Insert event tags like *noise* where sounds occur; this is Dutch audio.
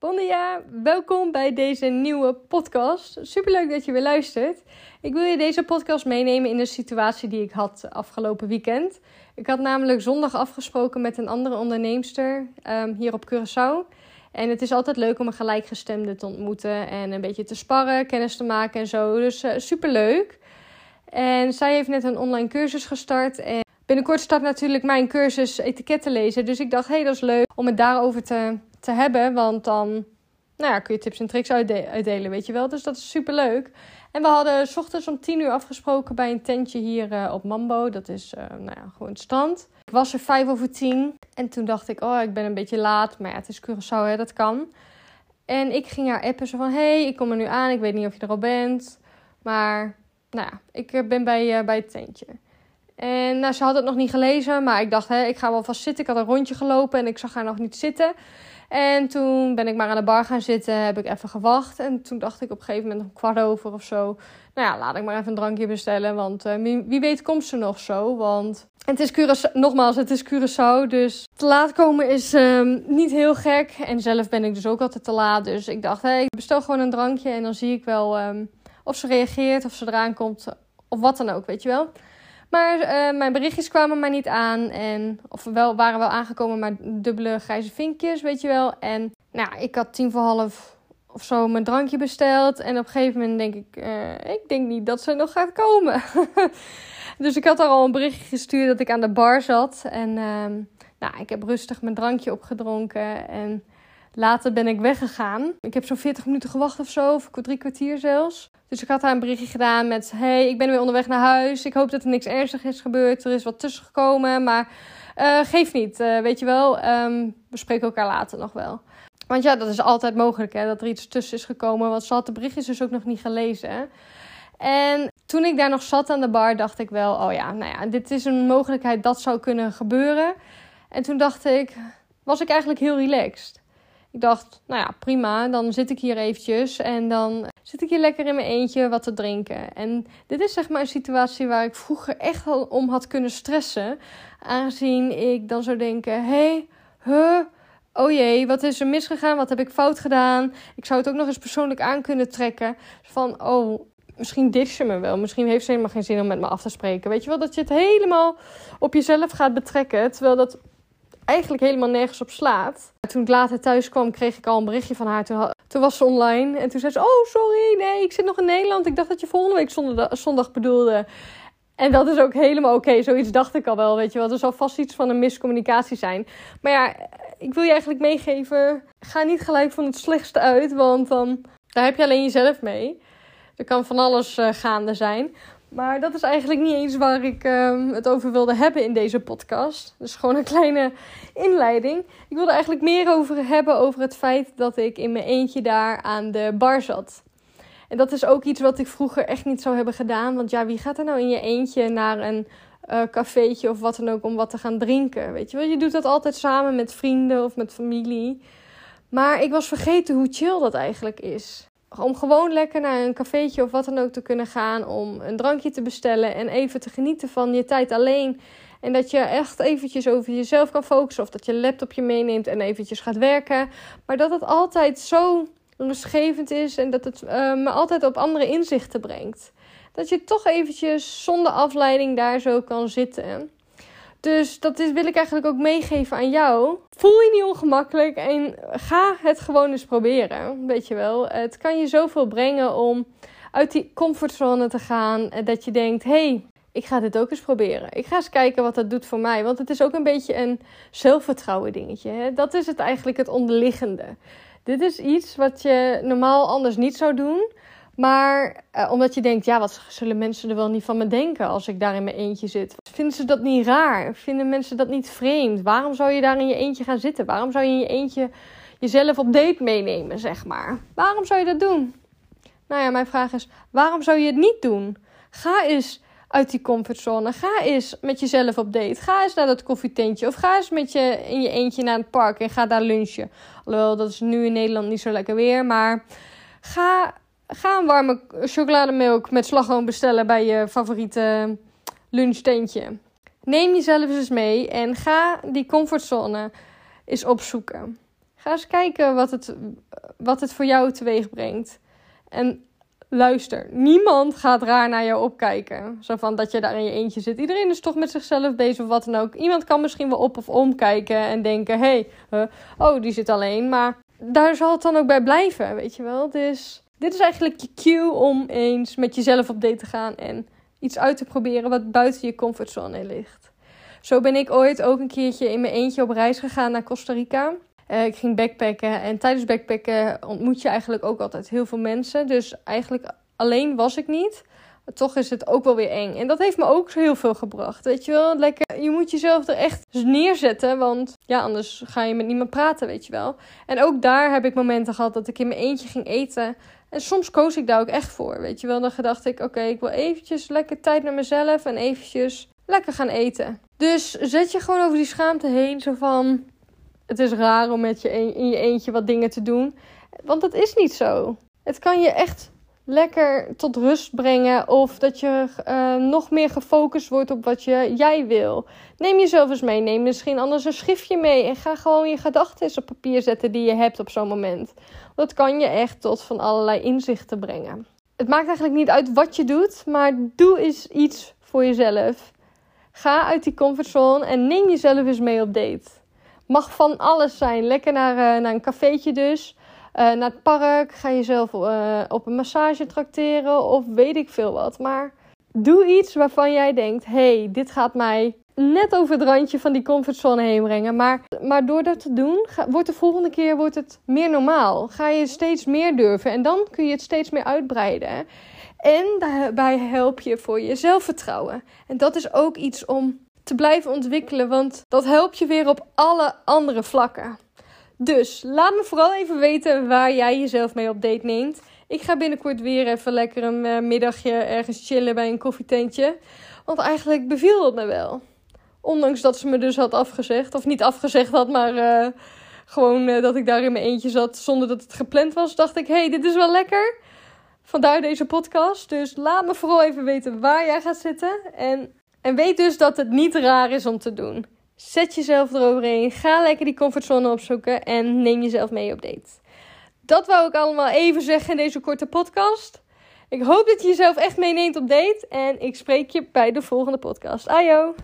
Bon dia, welkom bij deze nieuwe podcast. Superleuk dat je weer luistert. Ik wil je deze podcast meenemen in een situatie die ik had afgelopen weekend. Ik had namelijk zondag afgesproken met een andere onderneemster um, hier op Curaçao. En het is altijd leuk om een gelijkgestemde te ontmoeten en een beetje te sparren, kennis te maken en zo. Dus uh, superleuk. En zij heeft net een online cursus gestart en binnenkort start natuurlijk mijn cursus etiketten lezen. Dus ik dacht, hé, hey, dat is leuk om het daarover te te hebben. Want dan nou ja, kun je tips en tricks uitdelen, weet je wel. Dus dat is super leuk. En we hadden s ochtends om 10 uur afgesproken bij een tentje hier uh, op Mambo. Dat is uh, nou ja, gewoon het strand. Ik was er vijf over tien. En toen dacht ik, oh, ik ben een beetje laat. Maar ja, het is Curaçao, hè, dat kan. En ik ging haar appen zo van, hey, ik kom er nu aan. Ik weet niet of je er al bent. Maar, nou ja, ik eh, ben bij, uh, bij het tentje. En nou, ze had het nog niet gelezen. Maar ik dacht, hè, ik ga wel vast zitten. Ik had een rondje gelopen en ik zag haar nog niet zitten. En toen ben ik maar aan de bar gaan zitten, heb ik even gewacht. En toen dacht ik op een gegeven moment, een kwart over of zo... Nou ja, laat ik maar even een drankje bestellen, want uh, wie, weet komt ze nog zo. Want het is Curaçao, nogmaals, het is Curaçao, dus te laat komen is um, niet heel gek. En zelf ben ik dus ook altijd te laat, dus ik dacht, ik bestel gewoon een drankje... en dan zie ik wel um, of ze reageert, of ze eraan komt, of wat dan ook, weet je wel. Maar uh, mijn berichtjes kwamen maar niet aan. En, of wel, waren wel aangekomen, maar dubbele grijze vinkjes, weet je wel. En nou, ik had tien voor half of zo mijn drankje besteld. En op een gegeven moment denk ik, uh, ik denk niet dat ze nog gaat komen. *laughs* dus ik had al een berichtje gestuurd dat ik aan de bar zat. En uh, nou, ik heb rustig mijn drankje opgedronken. En later ben ik weggegaan. Ik heb zo'n 40 minuten gewacht of zo, of drie kwartier zelfs. Dus ik had haar een berichtje gedaan met: Hey, ik ben weer onderweg naar huis. Ik hoop dat er niks ernstigs is gebeurd. Er is wat tussen gekomen, maar uh, geef niet. Uh, weet je wel, um, we spreken elkaar later nog wel. Want ja, dat is altijd mogelijk hè, dat er iets tussen is gekomen. Want ze had de berichtjes dus ook nog niet gelezen. En toen ik daar nog zat aan de bar, dacht ik wel: Oh ja, nou ja, dit is een mogelijkheid dat zou kunnen gebeuren. En toen dacht ik: Was ik eigenlijk heel relaxed. Ik dacht, nou ja, prima. Dan zit ik hier eventjes en dan zit ik hier lekker in mijn eentje wat te drinken. En dit is zeg maar een situatie waar ik vroeger echt al om had kunnen stressen. Aangezien ik dan zou denken, hé, hey, huh, oh jee, wat is er misgegaan? Wat heb ik fout gedaan? Ik zou het ook nog eens persoonlijk aan kunnen trekken. Van, oh, misschien dit ze me wel. Misschien heeft ze helemaal geen zin om met me af te spreken. Weet je wel, dat je het helemaal op jezelf gaat betrekken. Terwijl dat eigenlijk helemaal nergens op slaat. Toen ik later thuis kwam, kreeg ik al een berichtje van haar. Toen, toen was ze online en toen zei ze: Oh, sorry, nee, ik zit nog in Nederland. Ik dacht dat je volgende week zondag, bedoelde. En dat is ook helemaal oké. Zoiets dacht ik al wel, weet je wel. Er zal vast iets van een miscommunicatie zijn. Maar ja, ik wil je eigenlijk meegeven: ga niet gelijk van het slechtste uit, want dan daar heb je alleen jezelf mee. Er kan van alles uh, gaande zijn. Maar dat is eigenlijk niet eens waar ik uh, het over wilde hebben in deze podcast. Dus gewoon een kleine inleiding. Ik wilde eigenlijk meer over hebben over het feit dat ik in mijn eentje daar aan de bar zat. En dat is ook iets wat ik vroeger echt niet zou hebben gedaan. Want ja, wie gaat er nou in je eentje naar een uh, of wat dan ook om wat te gaan drinken? Weet je wel, je doet dat altijd samen met vrienden of met familie. Maar ik was vergeten hoe chill dat eigenlijk is. Om gewoon lekker naar een cafeetje of wat dan ook te kunnen gaan. Om een drankje te bestellen en even te genieten van je tijd alleen. En dat je echt eventjes over jezelf kan focussen. Of dat je laptopje meeneemt en eventjes gaat werken. Maar dat het altijd zo rustgevend is. En dat het uh, me altijd op andere inzichten brengt. Dat je toch eventjes zonder afleiding daar zo kan zitten. Dus dat is, wil ik eigenlijk ook meegeven aan jou. Voel je niet ongemakkelijk en ga het gewoon eens proberen. Weet je wel, het kan je zoveel brengen om uit die comfortzone te gaan. Dat je denkt, hey, ik ga dit ook eens proberen. Ik ga eens kijken wat dat doet voor mij. Want het is ook een beetje een zelfvertrouwen dingetje. Hè? Dat is het eigenlijk het onderliggende. Dit is iets wat je normaal anders niet zou doen. Maar uh, omdat je denkt, ja, wat zullen mensen er wel niet van me denken als ik daar in mijn eentje zit? Vinden ze dat niet raar? Vinden mensen dat niet vreemd? Waarom zou je daar in je eentje gaan zitten? Waarom zou je in je eentje jezelf op date meenemen, zeg maar? Waarom zou je dat doen? Nou ja, mijn vraag is, waarom zou je het niet doen? Ga eens uit die comfortzone. Ga eens met jezelf op date. Ga eens naar dat koffietentje. Of ga eens met je in je eentje naar het park en ga daar lunchen. Alhoewel, dat is nu in Nederland niet zo lekker weer. Maar ga Ga een warme chocolademelk met slagroom bestellen bij je favoriete lunchtentje. Neem jezelf eens mee en ga die comfortzone eens opzoeken. Ga Ga eens kijken wat het, wat het voor jou teweeg brengt. En luister, niemand gaat raar naar jou opkijken. Zo van dat je daar in je eentje zit. Iedereen is toch met zichzelf bezig of wat dan ook. Iemand kan misschien wel op of omkijken en denken: hé, hey, oh, die zit alleen. Maar daar zal het dan ook bij blijven, weet je wel. Dus dit is eigenlijk je cue om eens met jezelf op date te gaan en iets uit te proberen wat buiten je comfortzone ligt. Zo ben ik ooit ook een keertje in mijn eentje op reis gegaan naar Costa Rica. Uh, ik ging backpacken en tijdens backpacken ontmoet je eigenlijk ook altijd heel veel mensen. Dus eigenlijk alleen was ik niet. Toch is het ook wel weer eng. En dat heeft me ook heel veel gebracht. Weet je wel, lekker. Je moet jezelf er echt neerzetten. Want ja, anders ga je met niemand praten, weet je wel. En ook daar heb ik momenten gehad dat ik in mijn eentje ging eten. En soms koos ik daar ook echt voor. Weet je wel, dan dacht ik: oké, ik wil eventjes lekker tijd naar mezelf. En eventjes lekker gaan eten. Dus zet je gewoon over die schaamte heen. Zo van het is raar om met je in je eentje wat dingen te doen. Want dat is niet zo. Het kan je echt lekker tot rust brengen. Of dat je uh, nog meer gefocust wordt op wat je, jij wil. Neem jezelf eens mee. Neem misschien anders een schriftje mee. En ga gewoon je gedachten op papier zetten die je hebt op zo'n moment. Dat kan je echt tot van allerlei inzichten brengen. Het maakt eigenlijk niet uit wat je doet. Maar doe eens iets voor jezelf. Ga uit die comfortzone en neem jezelf eens mee op date. Mag van alles zijn. Lekker naar, uh, naar een cafeetje dus. Uh, naar het park. Ga jezelf uh, op een massage trakteren. Of weet ik veel wat. Maar doe iets waarvan jij denkt: hey, dit gaat mij net over het randje van die comfortzone heen brengen. Maar, maar door dat te doen, wordt de volgende keer wordt het meer normaal. Ga je steeds meer durven. En dan kun je het steeds meer uitbreiden. En daarbij help je voor je zelfvertrouwen. En dat is ook iets om te blijven ontwikkelen, want dat helpt je weer op alle andere vlakken. Dus laat me vooral even weten waar jij jezelf mee op date neemt. Ik ga binnenkort weer even lekker een uh, middagje ergens chillen bij een koffietentje. Want eigenlijk beviel het me wel. Ondanks dat ze me dus had afgezegd. Of niet afgezegd had, maar uh, gewoon uh, dat ik daar in mijn eentje zat zonder dat het gepland was. Dacht ik, hey, dit is wel lekker. Vandaar deze podcast. Dus laat me vooral even weten waar jij gaat zitten. En en weet dus dat het niet raar is om te doen. Zet jezelf eroverheen. Ga lekker die comfortzone opzoeken. En neem jezelf mee op date. Dat wou ik allemaal even zeggen in deze korte podcast. Ik hoop dat je jezelf echt meeneemt op date. En ik spreek je bij de volgende podcast. Ajo!